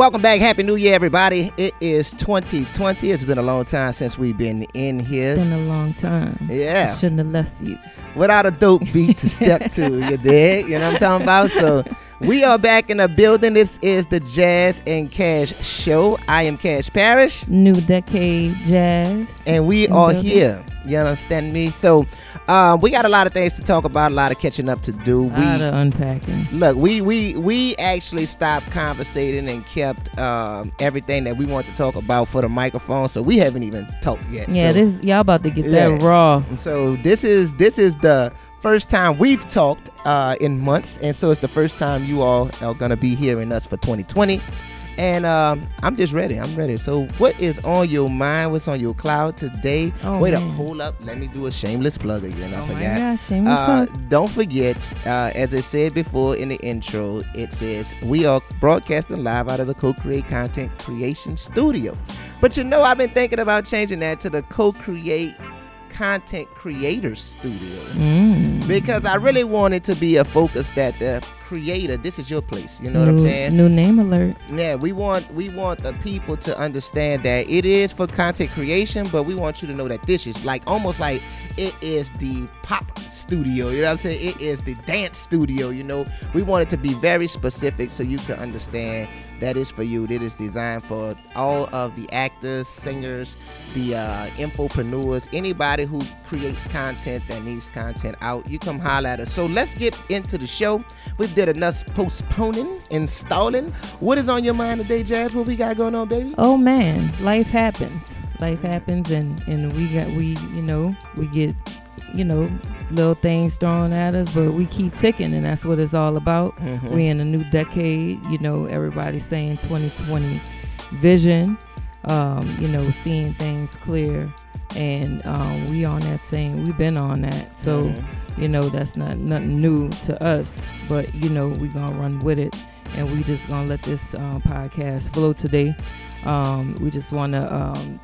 Welcome back. Happy New Year, everybody. It is 2020. It's been a long time since we've been in here. It's Been a long time. Yeah. I shouldn't have left you. Without a dope beat to step to, you dig? You know what I'm talking about? So we are back in the building. This is the Jazz and Cash Show. I am Cash Parrish. New Decade Jazz. And we are building. here. You understand me? So um, we got a lot of things to talk about, a lot of catching up to do. A lot We of unpacking. Look, we we we actually stopped conversating and kept um, everything that we want to talk about for the microphone. So we haven't even talked yet. Yeah, so, this y'all about to get Yeah. that raw. so this is this is the first time we've talked uh, in months, and so it's the first time you all are gonna be hearing us for 2020. And um, I'm just ready. I'm ready. So, what is on your mind? What's on your cloud today? Oh, Wait a hold up. Let me do a shameless plug again. I Oh forgot. gosh, shameless Uh, plug. don't forget, uh, as I said before in the intro, it says we are broadcasting live out of the Co-Create Content Creation Studio. But you know, I've been thinking about changing that to the Co-Create Content Creators Studio Mm. because I really want it to be a focus that the creator, this is your place. You know what I'm saying? New name alert. Yeah, we want we want the people to understand that it is for content creation, but we want you to know that this is like almost like it is the pop studio. You know what I'm saying? It is the dance studio. You know, we want it to be very specific so you can understand that is for you. That is designed for all of the actors, singers, the uh, infopreneurs, anybody who creates content that needs content out. You come holler at us. So let's get into the show. We did enough postponing, installing. What is on your mind today, Jazz? What we got going on, baby? Oh man, life happens. Life happens, and and we got we you know we get you know little things thrown at us, but we keep ticking, and that's what it's all about. Mhm. We in a new decade. You know, everybody's saying 2020 vision. Um, you know, seeing things clear, and um, we on that same. We've been on that, so Mhm. You know that's not nothing new to us. But you know, we gonna run with it, and we just gonna let this uh, podcast flow today. Um, we just want to um,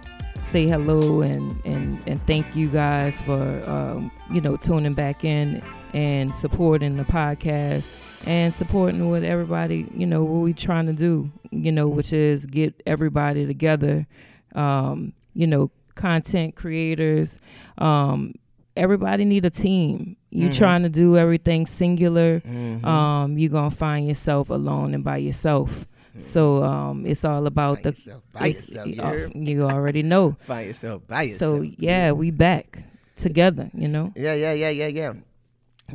say hello and, and and thank you guys for um, you know tuning back in and supporting the podcast and supporting what everybody you know what we trying to do you know which is get everybody together um, you know content creators um, everybody need a team you Mhm. trying to do everything singular Mhm. um, you're gonna find yourself alone and by yourself so um, it's all about the yourself by yourself, you uh, you already know Find yourself by yourself. so yeah we back together you know Yeah, yeah, yeah, yeah, yeah.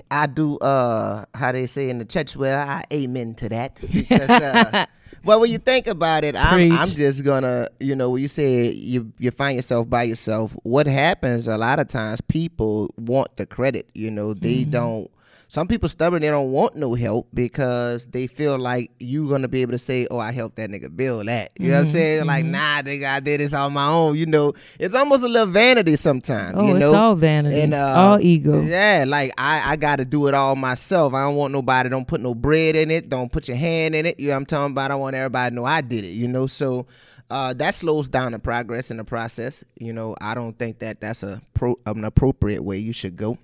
I do uh how they say in the church well I amen to that because uh well when you think about it I'm I'm just gonna you know when you say you you find yourself by yourself what happens a lot of times people want the credit you know they Mm-hmm. don't some people stubborn they don't want no help because they feel like you gonna be able to say oh I helped that nigga build that you know what I'm Mhm, saying like mhm. nah nigga I did this on my own you know it's almost a little vanity sometimes oh you it's know all vanity and, uh, all ego yeah, like I, I got to do it all myself. I don't want nobody. Don't put no bread in it. Don't put your hand in it. You know what I'm talking about? I want everybody to know I did it. You know, so uh, that slows down the progress in the process. You know, I don't think that that's a pro an appropriate way you should go.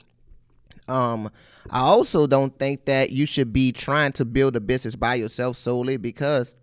Um, I also don't think that you should be trying to build a business by yourself solely because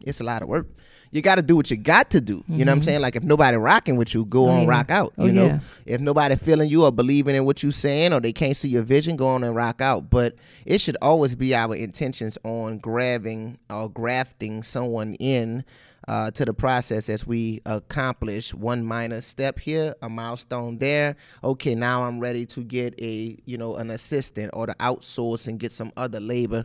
it's a lot of work. You got to do what you got to do. You know what I'm saying? Like if nobody rocking with you, go Mm-hmm. Oh, on yeah. rock out. Oh, You know, yeah. if nobody feeling you or believing in what you're saying or they can't see your vision, go on and rock out. But it should always be our intentions on grabbing or grafting someone in uh, to the process as we accomplish one minor step here, a milestone there. Okay, now I'm ready to get a you know an assistant or to outsource and get some other labor.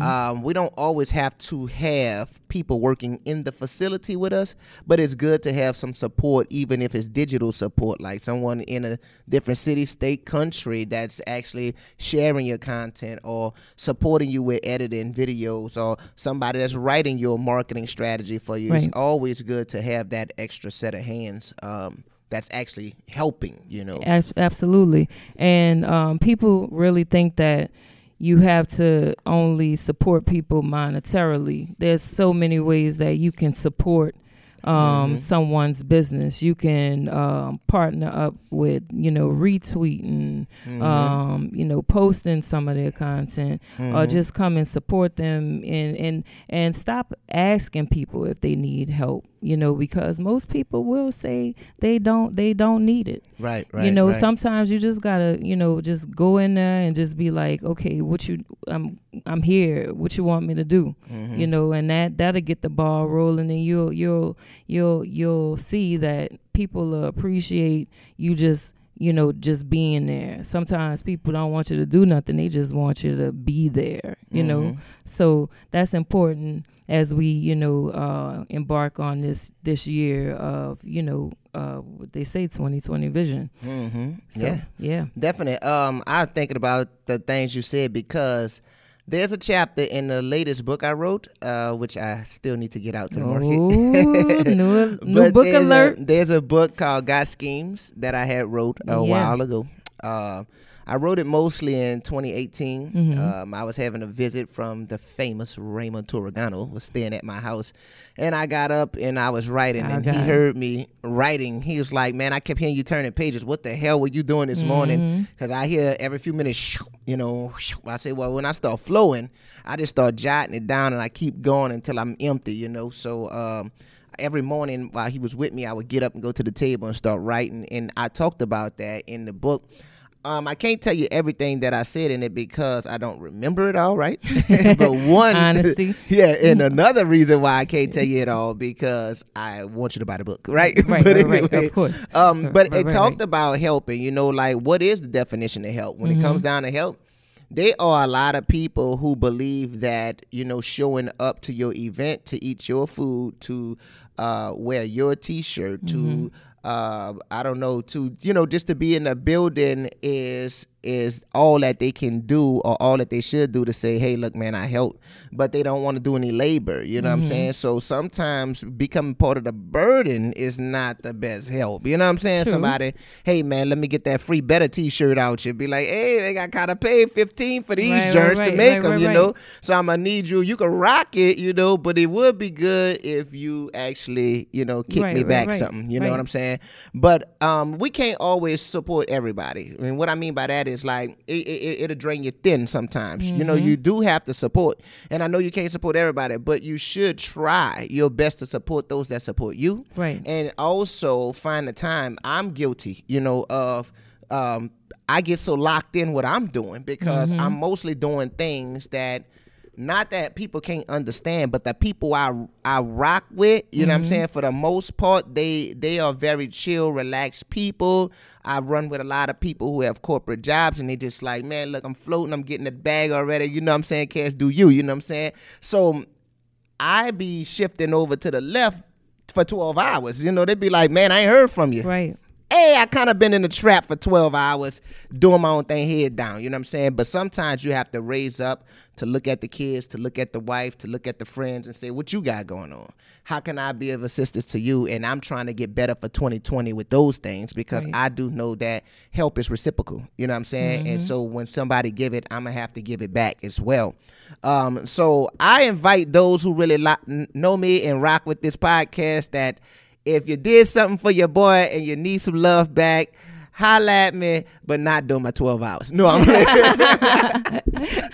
Um, we don't always have to have people working in the facility with us, but it's good to have some support, even if it's digital support, like someone in a different city, state, country that's actually sharing your content or supporting you with editing videos or somebody that's writing your marketing strategy for you. It's always good to have that extra set of hands. Um, that's actually helping, you know. Ab- absolutely and um, people really think that you have to only support people monetarily there's so many ways that you can support um, someone's business. You can um, partner up with, you know, retweeting, um, you know, posting some of their content, or just come and support them and and and stop asking people if they need help. You know, because most people will say they don't they don't need it. Right, right. you know, right. sometimes you just gotta, you know, just go in there and just be like, okay, what you, I'm, I'm here. What you want me to do? Mm-hmm. You know, and that that'll get the ball rolling, and you'll you'll you'll you'll see that people will appreciate you just. You know, just being there. Sometimes people don't want you to do nothing; they just want you to be there. You know, Mhm. so that's important as we, you know, uh, embark on this this year of, you know, uh, what they say 2020 vision. Mm-hmm. So, yeah. yeah. Definitely. Um, I'm thinking about the things you said because there's a chapter in the latest book I wrote, uh, which I still need to get out to the market. Ooh, new, new book there's alert. A, there's a book called Got Schemes that I had wrote a Yeah. while ago. Uh, I wrote it mostly in 2018. Mhm. Um, I was having a visit from the famous Raymond Torregano, was staying at my house, and I got up and I was writing, Oh, and he heard me writing. He was like, "Man, I kept hearing you turning pages. What the hell were you doing this morning?" Mhm. Because I hear every few minutes, shoo, you know. shoo. I say, well, when I start flowing, I just start jotting it down, and I keep going until I'm empty, you know. So. Um, every morning while he was with me, I would get up and go to the table and start writing. And I talked about that in the book. Um, I can't tell you everything that I said in it because I don't remember it all, right? but one, Honesty. yeah, and another reason why I can't tell you it all because I want you to buy the book, right? Right, but right, right, of course. Um, but right, it right, talked right. about helping. You know, like what is the definition of help when it Mm-hmm. comes down to help? There are a lot of people who believe that you know showing up to your event to eat your food to uh, wear your T-shirt Mm-hmm. to uh, I don't know to you know just to be in a building is is all that they can do or all that they should do to say hey look man I help but they don't want to do any labor you know what I'm saying so sometimes becoming part of the burden is not the best help you know what I'm saying True. somebody hey man let me get that free better T-shirt out you be like hey they got kind of paid 15 for these Right, right, joints to right, make right, them right, you right. know so I'm gonna need you. You can rock it, you know, but it would be good if you actually, you know, kick Right, me right, back right, something. You know what I'm saying? But um, we can't always support everybody. I mean, what I mean by that is like it, it, it'll drain you thin sometimes. You know, Mm-hmm. you do have to support, and I know you can't support everybody, but you should try your best to support those that support you Right. and also find the time. I'm guilty, you know, of um, I get so locked in what I'm doing because Mm-hmm. I'm mostly doing things that not that people can't understand, but the people I I rock with, you know what I'm Mm-hmm. saying, for the most part, they they are very chill, relaxed people. I run with a lot of people who have corporate jobs and they just like, man, look, I'm floating, I'm getting the bag already. You know what I'm saying? Cash do you, you know what I'm saying? So I be shifting over to the left for 12 hours. You know, they'd be like, man, I ain't heard from you. Right. Hey, I kind of been in the trap for 12 hours doing my own thing head down. You know what I'm saying? But sometimes you have to raise up to look at the kids, to look at the wife, to look at the friends and say, what you got going on? How can I be of assistance to you? And I'm trying to get better for 2020 with those things because Right. I do know that help is reciprocal. You know what I'm saying? And so when somebody give it, I'm going to have to give it back as well. Um, so I invite those who really lo- know me and rock with this podcast that if you did something for your boy and you need some love back, holla at me, but not during my 12 hours. No, I'm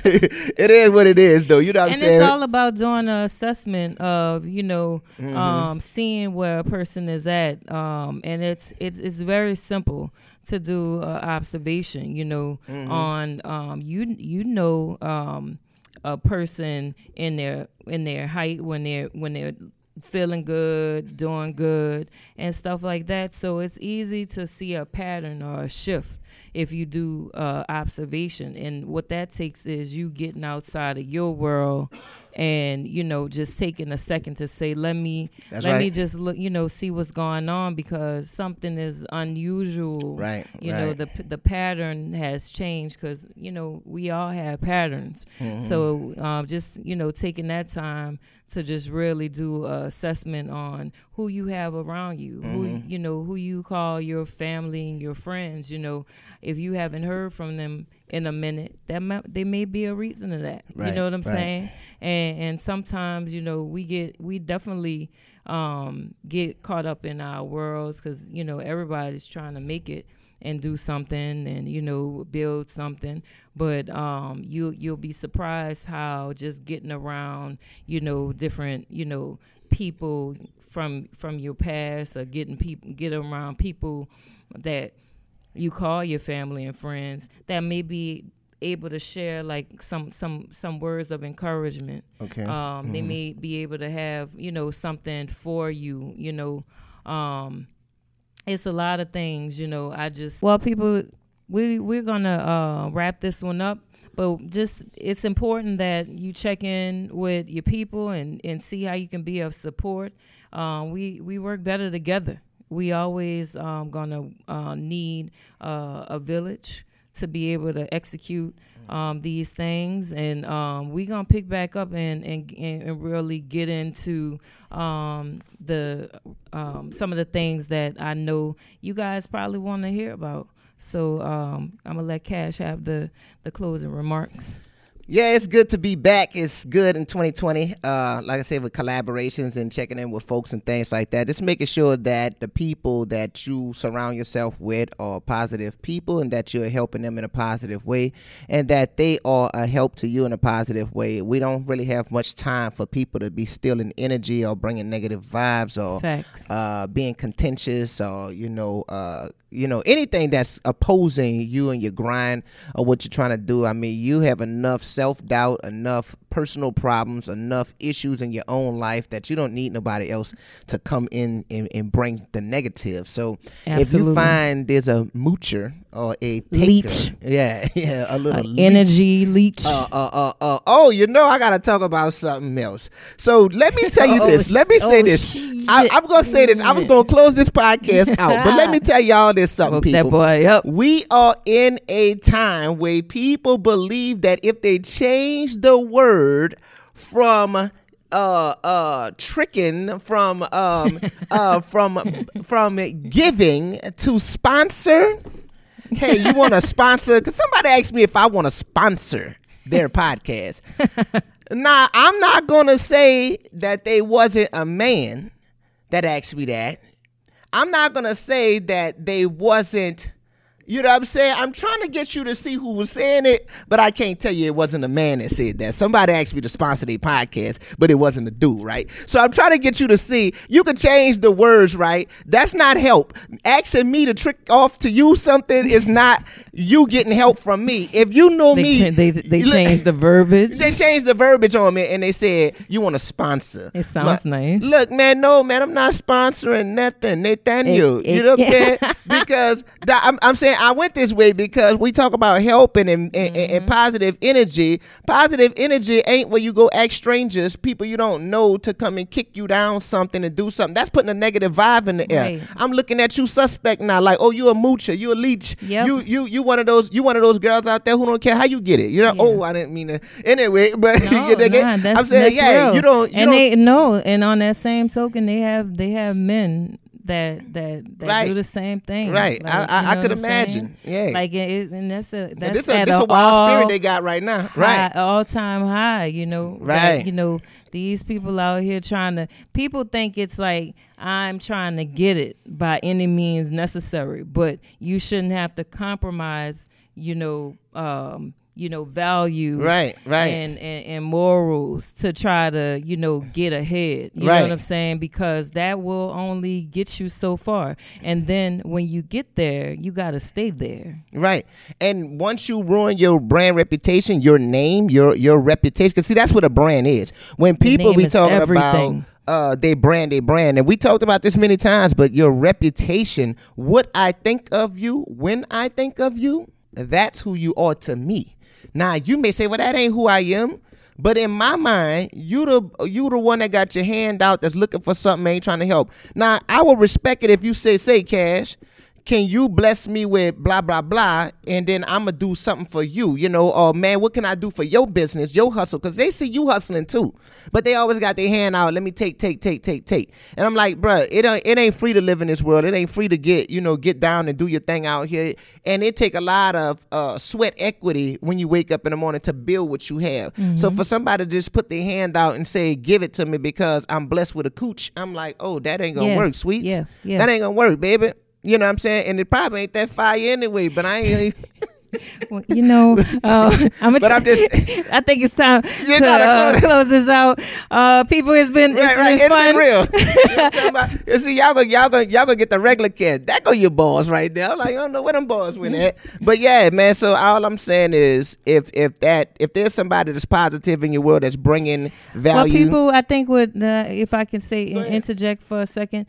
It is what it is, though. You know what I'm and saying? it's all about doing an assessment of you know Mm-hmm. um, seeing where a person is at um, and it's it's it's very simple to do uh, observation you know Mm-hmm. on um, you you know um, a person in their in their height when they're when they're feeling good doing good and stuff like that. So it's easy to see a pattern or a shift if you do uh, observation. And what that takes is you getting outside of your world and you know just taking a second to say let me That's let me just look you know see what's going on because something is unusual. Right, you know the the pattern has changed because you know we all have patterns. Mm-hmm. so um, just you know taking that time to just really do a assessment on who you have around you who Mm-hmm. you know who you call your family and your friends you know. If you haven't heard from them in a minute, that there may be a reason to that. Right, you know what I'm right. saying? And and sometimes you know we get we definitely um, get caught up in our worlds because you know everybody's trying to make it and do something and you know build something but um you you'll be surprised how just getting around you know different you know people from from your past or getting people get around people that you call your family and friends that may be able to share like some some some words of encouragement Okay. um, They Mhm. may be able to have you know something for you. You know, um, it's a lot of things. You know, I just well, people, we we're gonna uh, wrap this one up. But just it's important that you check in with your people and, and see how you can be of support. Um, we we work better together. We always um, gonna uh, need uh, a village to be able to execute um, these things, and um, we're gonna pick back up and and, and really get into um, the um, some of the things that I know you guys probably want to hear about. So um, I'm gonna let Cash have the the closing remarks. Yeah, it's good to be back. It's good in 2020. Uh, like I said, with collaborations and checking in with folks and things like that. Just making sure that the people that you surround yourself with are positive people and that you're helping them in a positive way and that they are a help to you in a positive way. We don't really have much time for people to be stealing energy or bringing negative vibes or uh, being contentious or you know uh, you know anything that's opposing you and your grind or what you're trying to do i mean you have enough self-doubt enough personal problems enough issues in your own life that you don't need nobody else to come in and, and bring the negative so if you find there's a moocher or a taker, Leech. yeah yeah a little Uh, leech, energy leech. uh, uh, uh, uh, oh, you know, I gotta talk about something else. So let me tell you Oh, this. Let me sh- say oh, this. shit. I, I'm gonna say this. I was gonna close this podcast out, but let me tell y'all this something, Woke that people. boy up. We are in a time where people believe that if they change the word from uh uh tricking from um uh from from giving to sponsor. Hey you want to sponsor? Because somebody asked me if i want to sponsor their podcast. Now i'm not gonna say that they wasn't a man that asked me that. I'm not gonna say that they wasn't. You know what I'm saying? I'm trying to get you to see who was saying it, but I can't tell you it wasn't a man that said that. Somebody asked me to sponsor their podcast, but it wasn't a dude, right? So I'm trying to get you to see you can change the words, right? That's not help. Asking me to trick off to you something is not you getting help from me. If you know They, me, cha- they they changed the verbiage. They changed the verbiage on me and they said you want to sponsor. It sounds Look, nice. Look, man, no, man, I'm not sponsoring nothing, Nathaniel. It- it- you know what I'm saying? Because that, I'm, I'm saying I went this way because we talk about helping and, and, Mm-hmm. and positive energy. Positive energy ain't where you go ask strangers, people you don't know, to come and kick you down something and do something. That's putting a negative vibe in the air. Right. I'm looking at you suspect now, like, oh, you a moocher, you a leech. Yep. You you you one of those you one of those girls out there who don't care how you get it. You know, Yeah. oh, I didn't mean to. Anyway, but No, you it? nah, I'm saying, yeah, real. you don't. You and don't, they no, and on that same token, they have they have men that that that Right. do the same thing. Right. Like, I, I, I could imagine. saying? Yeah. Like it, and that's a And that's this a this a a wild all spirit they got right now. Right. all time high. You know, that, Right. you know these people out here trying to. People think it's like I'm trying to get it by any means necessary, but you shouldn't have to compromise. You know, um, you know, values, Right, right. and, and and morals to try to you know get ahead. You know Right. what I'm saying? Because that will only get you so far, and then when you get there, you got to stay there. Right. And once you ruin your brand reputation, your name, your your reputation, because see that's what a brand is. When people be talking everything. about uh they brand, they brand, and we talked about this many times, but your reputation, what I think of you, when I think of you, that's who you are to me. Now you may say, well, that ain't who I am. But in my mind, you the you the one that got your hand out that's looking for something, ain't trying to help. Now I will respect it if you say, say cash. Can you bless me with blah blah blah and then i'm gonna do something for you you know? Or man what can i do for your business your hustle? Because they see you hustling too but they always got their hand out let me take take take take take. And i'm like bruh, it, ain't- it ain't free to live in this world. It ain't free to get you know get down and do your thing out here. And it take a lot of uh, sweat equity when you wake up in the morning to build what you have. So for somebody to just put their hand out and say give it to me because i'm blessed with a cooch i'm like oh that ain't gonna Yeah. work sweet Yeah. Yeah. that ain't gonna work baby you know what I'm saying? And it probably ain't that fire anyway, but I ain't. Well, you know, uh, I'm But I'm just- I think it's time to uh, close- close this out. Uh, people, it's been right, it's right. been It's fun. been real. You know what I'm talking about? You see, y'all gonna, y'all gonna, y'all gonna get the regular kid. That go your balls right there. I'm like, I don't know where them balls went at. But yeah, man. So all I'm saying is, if if that if there's somebody that's positive in your world that's bringing Well, value, people, I think would uh, if I can say interject for a second,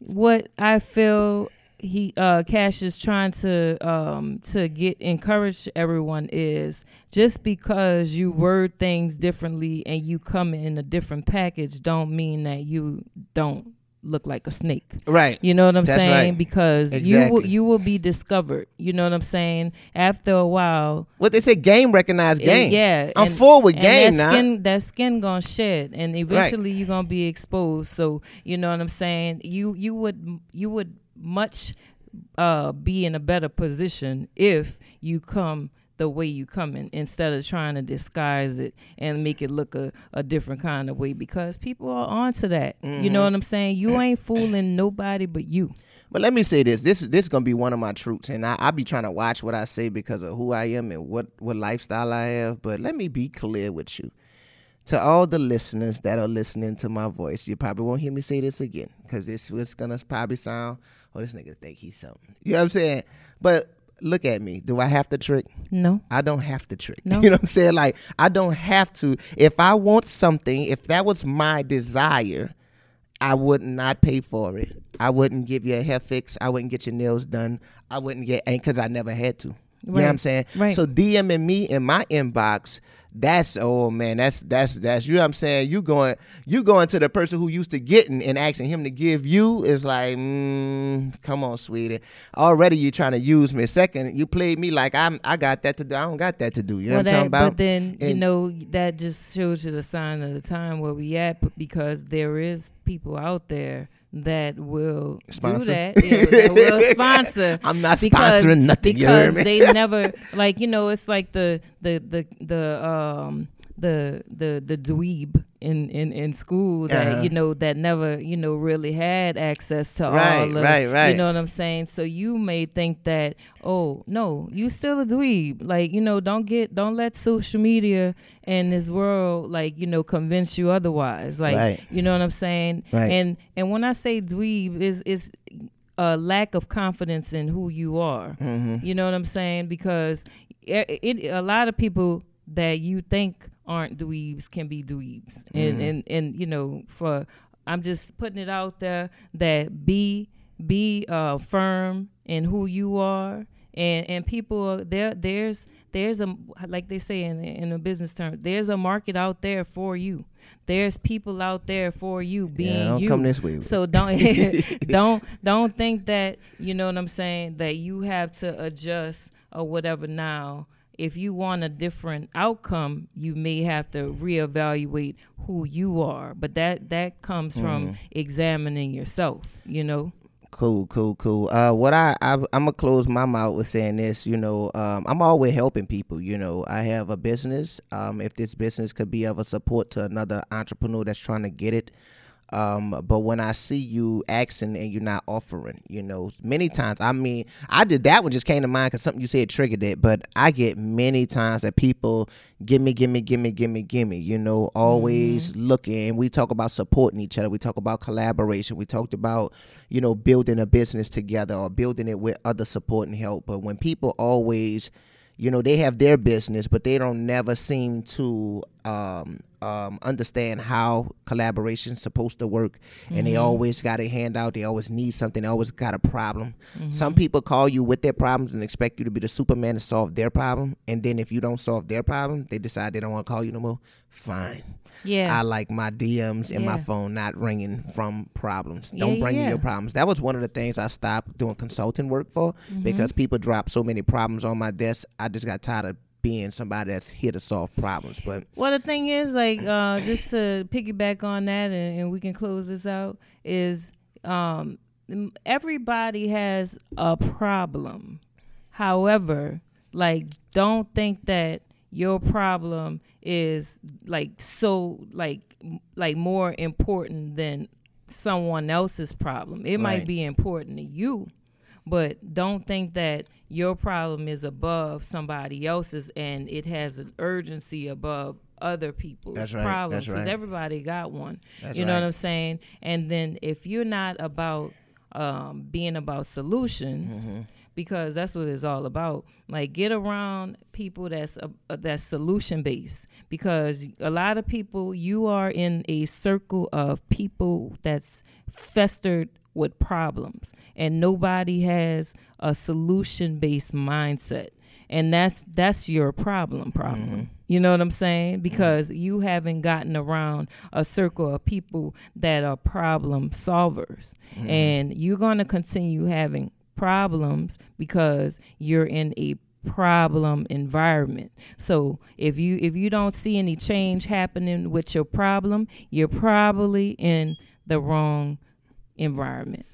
what I feel he uh Cash is trying to um to get encourage everyone is just because you word things differently and you come in a different package don't mean that you don't look like a snake. right? You know what I'm That's saying? right. Because you will you will be discovered. You know what I'm saying? After a while, What they say, game recognized it- game. yeah, I'm and- full with and game that now. Skin, that skin gonna shed, and eventually you're gonna be exposed. So you know what I'm saying. You you would you would much uh, be in a better position if you come the way you coming instead of trying to disguise it and make it look a, a different kind of way because people are onto that. You Mm-hmm. know what I'm saying? You ain't fooling nobody but you. But let me say this: this this is gonna be one of my truths, and I I be trying to watch what I say because of who I am and what what lifestyle I have. But let me be clear with you, to all the listeners that are listening to my voice, you probably won't hear me say this again because this was gonna probably sound, oh, this nigga think he's something. You know what I'm saying? But look at me. Do I have to trick? No. I don't have to trick. No. You know what I'm saying? Like I don't have to. If I want something, if that was my desire, I would not pay for it. I wouldn't give you a hair fix. I wouldn't get your nails done. I wouldn't get and because I never had to. You know what I'm saying? Right. So DMing me in my inbox, that's oh man, that's that's that's you know what I'm saying? You going you going to the person who used to getting and asking him to give you is like, mm, come on, sweetie. Already you trying to use me. Second, you played me like I'm I got that to do. I don't got that to do. You know well, what I'm talking about? but then you know that just shows you the sign of the time where we at because there is people out there that will Sponsor? do that, yeah, that will sponsor. I'm not because, sponsoring nothing. because they never like you know it's like the the the the um the the the dweeb in in in school that Uh-huh. you know that never you know really had access to Right, all of right, right. you know what I'm saying so you may think that oh no you still a dweeb like you know don't get don't let social media and this world like you know convince you otherwise like Right. you know what I'm saying Right. and and when I say dweeb is is a lack of confidence in who you are Mhm. you know what I'm saying? Because it, it a lot of people that you think aren't dweebs can be dweebs, and and and you know, for I'm just putting it out there that be be uh, firm in who you are, and and people there there's there's a like they say in in a business term there's a market out there for you. There's people out there for you being yeah, don't you. come this way. So don't don't don't think that you know what I'm saying that you have to adjust or whatever now. If you want a different outcome, you may have to reevaluate who you are. But that that comes Mm-hmm. from examining yourself, you know. Cool, cool, cool. Uh, what I, I I'm gonna close my mouth with saying this. You know, um, I'm always helping people. You know, I have a business. Um, if this business could be of a support to another entrepreneur that's trying to get it. Um, but when I see you asking and you're not offering, you know, many times, I mean, I did that one just came to mind because something you said triggered it. But I get many times that people give me, give me, give me, give me, give me, you know, always looking. We talk about supporting each other. We talk about collaboration. We talked about, you know, building a business together or building it with other support and help. But when people always, you know, they have their business, but they don't never seem to um, um, understand how collaboration's supposed to work, and Mm-hmm. they always got a handout. They always need something. They always got a problem. Mm-hmm. Some people call you with their problems and expect you to be the Superman to solve their problem, and then if you don't solve their problem, they decide they don't want to call you no more. Fine. Yeah. I like my DMs and my phone not ringing from problems. Don't bring me yeah. your problems. That was one of the things I stopped doing consulting work for Mm-hmm. because people drop so many problems on my desk. I just got tired of being somebody that's here to solve problems. But Well, the thing is, like, uh, just to piggyback on that, and, and we can close this out, is um, everybody has a problem. However, like, don't think that your problem is like so like like more important than someone else's problem. It might be important to you, but don't think that your problem is above somebody else's and it has an urgency above other people's That's right, problems because right. everybody got one That's you know what i'm saying and then if you're not about um, being about solutions Mm-hmm. because that's what it's all about like get around people that's uh, uh, that's solution based because a lot of people you are in a circle of people that's festered with problems. And nobody has a solution based mindset. And that's that's your problem problem. Mm-hmm. You know what i'm saying? Mm-hmm. Because you haven't gotten around a circle of people that are problem solvers. Mm-hmm. And you're going to continue having problems because you're in a problem environment. So if you if you don't see any change happening with your problem you're probably in the wrong environment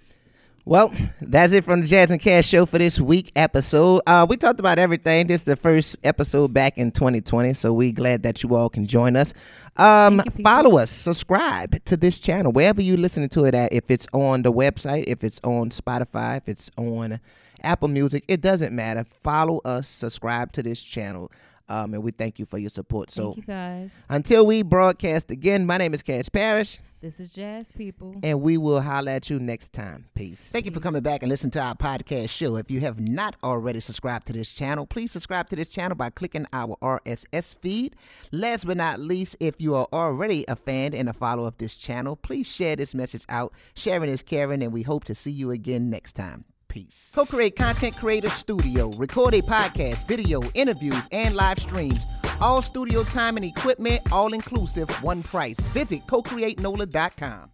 Well, that's it from the Jazz and Cash show for this week episode. Uh, we talked about everything. This is the first episode back in 2020, so we glad that you all can join us. Um, you, follow us, subscribe to this channel wherever you're listening to it at. If it's on the website, if it's on Spotify, if it's on Apple Music, it doesn't matter. Follow us, subscribe to this channel, um, and we thank you for your support. So thank you guys until we broadcast again, my name is Cash Parrish. This is jazz people and we will holler at you next time. Peace. Thank you for coming back and listening to our podcast show. If you have not already subscribed to this channel, please subscribe to this channel by clicking our RSS feed. Last but not least, if you are already a fan and a follower of this channel, please share this message out. Sharing is caring, and we hope to see you again next time. Peace. Co-create Content Creator Studio. Record a podcast, video, interviews, and live streams. All studio time and equipment, all inclusive, one price. Visit co-createnola.com.